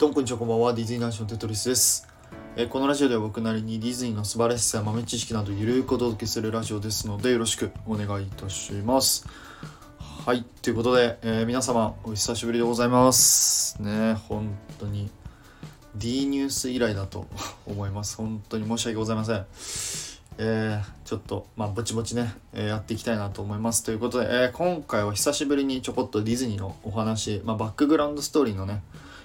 どうもこんにちはこんばんはディズニーナションテトリスです、えーこのラジオでは僕なりにディズニーの素晴らしさや豆知識などゆるくお届けするラジオですのでよろしくお願いいたします。はいということで、えー皆様お久しぶりでございます。ね本当に D ニュース以来だと 思います。本当に申し訳ございません。えーちょっとまあぼちぼちね、えーやっていきたいなと思います。ということで、えー今回は久しぶりにちょこっとディズニーのお話、まあ、バックグラウンドストーリーのね、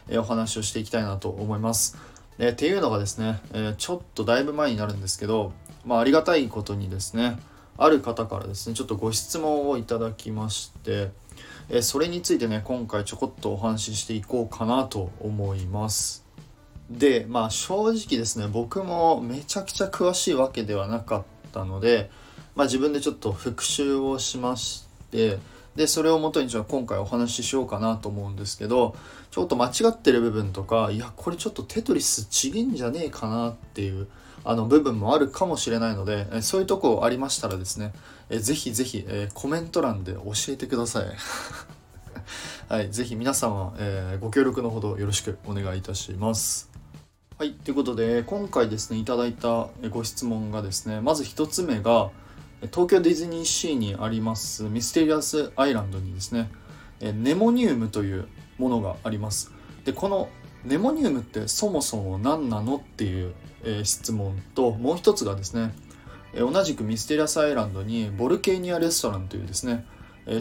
えお話をしていきたいなと思います。えっていうのがですね、えちょっとだいぶ前になるんですけど、まあ、ありがたいことにですねある方からですねちょっとご質問をいただきまして、えそれについてね今回ちょこっとお話ししていこうかなと思います。でまあ正直ですね僕もめちゃくちゃ詳しいわけではなかったので、まあ、自分でちょっと復習をしましてでそれをもとにちょっと今回お話ししようかなと思うんですけどちょっと間違ってる部分とかいやこれちょっとテトリスちげんじゃねえかなっていうあの部分もあるかもしれないのでそういうとこありましたらですねえぜひぜひえコメント欄で教えてください。はい、ぜひ皆様、えーご協力のほどよろしくお願いいたします。はい、ということで今回ですねいただいたご質問がですねまず1つ目が東京ディズニーシーにありますミステリアスアイランドにですねネモニウムというものがあります。でこのネモニウムってそもそも何なのっていう、質問ともう一つがですね同じくミステリアスアイランドにボルケーニアレストランというですね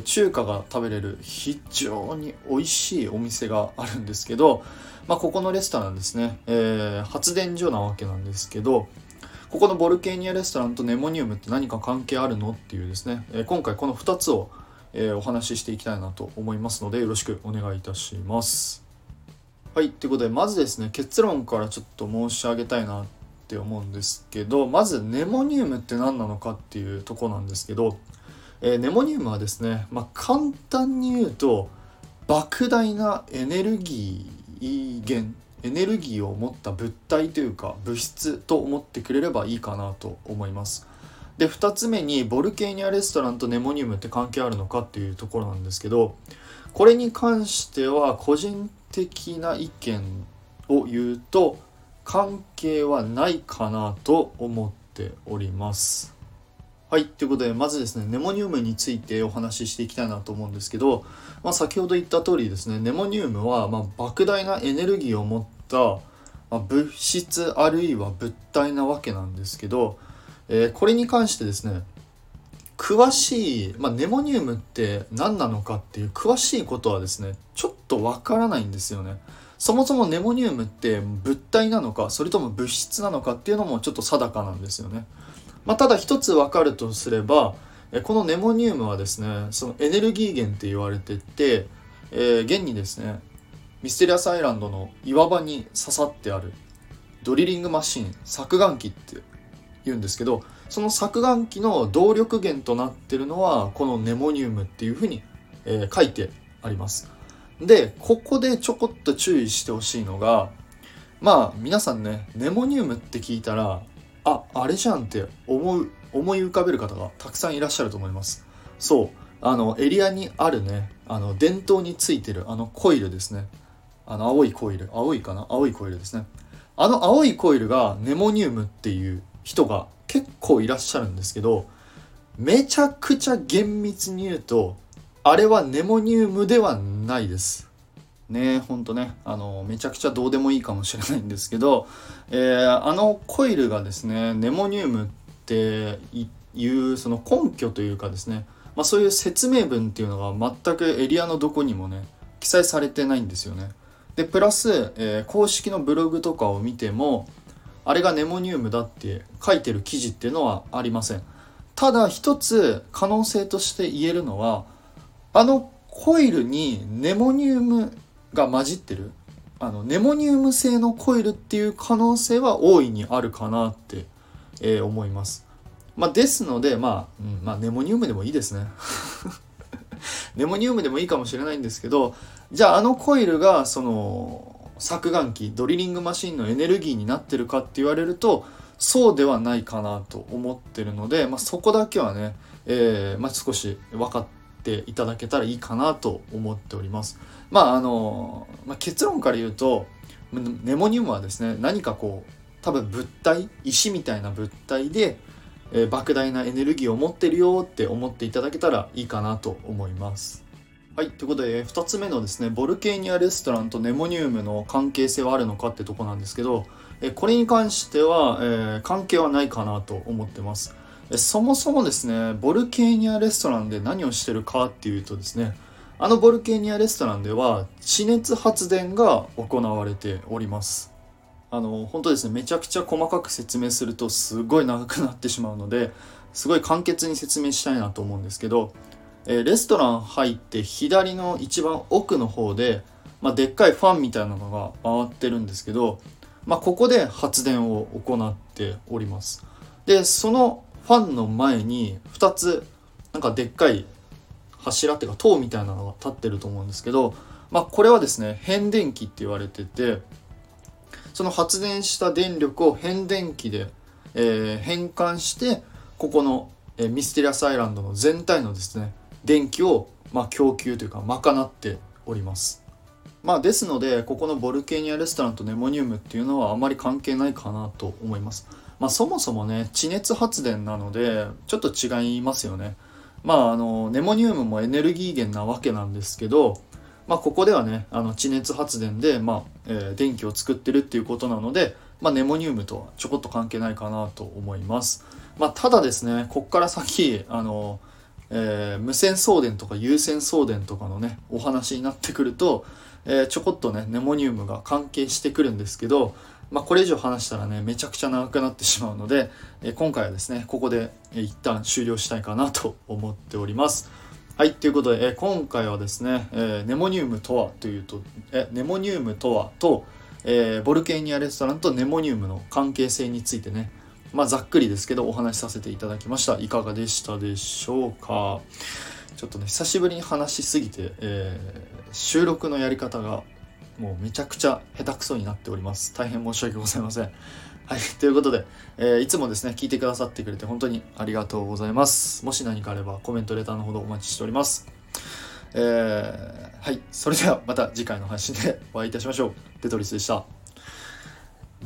中華が食べれる非常に美味しいお店があるんですけど、まあ、ここのレストランですね、えー発電所なわけなんですけどここのボルケーニアレストランとネモニウムって何か関係あるの？っていうですね、え今回この2つを、えお話ししていきたいなと思いますのでよろしくお願いいたします。はいということでまずですね結論からちょっと申し上げたいなって思うんですけどまずネモニウムって何なのかっていうとこなんですけど、えーネモニウムはですね、まあ、簡単に言うと莫大なエネルギー源エネルギーを持った物体というか物質と思ってくれればいいかなと思います。で2つ目にボルケーニアレストランとネモニウムって関係あるのかっていうところなんですけどこれに関しては個人的な意見を言うと関係はないかなと思っております。はい、ということでまずですねネモニウムについてお話ししていきたいなと思うんですけど、まあ、先ほど言った通りですねネモニウムはまあ莫大なエネルギーを持っ、まあ物質あるいは物体なわけなんですけど、えーこれに関してですね詳しい、まあ、ネモニウムって何なのかっていう詳しいことはですねちょっとわからないんですよね。そもそもネモニウムって物体なのかそれとも物質なのかっていうのもちょっと定かなんですよね。まあ、ただ一つ分かるとすればこのネモニウムはですねそのエネルギー源って言われてて、えー現にですねミステリアスアイランドの岩場に刺さってあるドリリングマシン削岩機って言うんですけどその削岩機の動力源となってるのはこのネモニウムっていうふうに、えー書いてあります。でここでちょこっと注意してほしいのがまあ皆さんねネモニウムって聞いたらああれじゃんって思う思い浮かべる方がたくさんいらっしゃると思います。そうあのエリアにあるねあの電灯についてるあのコイルですね。あの青いコイル。青いかな？青いコイルですね。あの青いコイルがネモニウムっていう人が結構いらっしゃるんですけどめちゃくちゃ厳密に言うとあれはネモニウムではないです。ねほんとね。あのめちゃくちゃどうでもいいかもしれないんですけど、えーあのコイルがですねネモニウムっていうその根拠というかですね、まあ、そういう説明文っていうのが全くエリアのどこにもね記載されてないんですよね。でプラス、えー公式のブログとかを見てもあれがネモニウムだって書いてる記事っていうのはありませんただ一つ可能性として言えるのはあのコイルにネモニウムが混じってるあのネモニウム製のコイルっていう可能性は大いにあるかなって、えー思います。まあ、ですので、まあうんまあ、ネモニウムでもいいですね。ネモニウムでもいいかもしれないんですけどじゃああのコイルがその削岩機ドリリングマシンのエネルギーになってるかって言われるとそうではないかなと思ってるので、まあ、そこだけはね、えーまあ、少し分かっていただけたらいいかなと思っております。まああの、まあ、結論から言うとネモニウムはですね何かこう多分物体石みたいな物体で、えー、莫大なエネルギーを持ってるよって思っていただけたらいいかなと思います。はいということで2つ目のですねボルケーニアレストランとネモニウムの関係性はあるのかってとこなんですけどこれに関しては、えー、関係はないかなと思ってます。そもそもですねボルケーニアレストランで何をしてるかっていうとですねあのボルケーニアレストランでは地熱発電が行われております。あの本当ですねめちゃくちゃ細かく説明するとすごい長くなってしまうのですごい簡潔に説明したいなと思うんですけどえー、レストラン入って左の一番奥の方で、まあ、でっかいファンみたいなのが回ってるんですけど、まあ、ここで発電を行っております。でそのファンの前に2つなんかでっかい柱っていうか塔みたいなのが立ってると思うんですけど、まあ、これはですね変電機って言われててその発電した電力を変電機で、えー、変換してここの、えー、ミステリアスアイランドの全体のですね電気を、まあ、供給というか賄っております。まあ、ですのでここのボルケーニアレストランとネモニウムっていうのはあまり関係ないかなと思います。まあ、そもそもね地熱発電なのでちょっと違いますよね。まああのネモニウムもエネルギー源なわけなんですけど、まあ、ここではねあの地熱発電で、まあえー、電気を作ってるっていうことなので、まあ、ネモニウムとはちょこっと関係ないかなと思います。まあ、ただですねこっから先あのえー、無線送電とか有線送電とかのねお話になってくると、えー、ちょこっとねネモニウムが関係してくるんですけど、まあ、これ以上話したらねめちゃくちゃ長くなってしまうので、え、今回はですねここで、え一旦終了したいかなと思っております。はい、ということで、え今回はですね、えネモニウムとはというと、えネモニウムとはと、えボルケーニアレストランとネモニウムの関係性についてね、まあ、ざっくりですけどお話しさせていただきました。いかがでしたでしょうか？ちょっとね久しぶりに話しすぎて、えー、収録のやり方がもうめちゃくちゃ下手くそになっております。大変申し訳ございません。はいということで、えー、いつもですね聞いてくださってくれて本当にありがとうございます。もし何かあればコメントレターのほどお待ちしております。えー、はいそれではまた次回の配信でお会いいたしましょう。テトリスでした。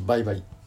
バイバイ。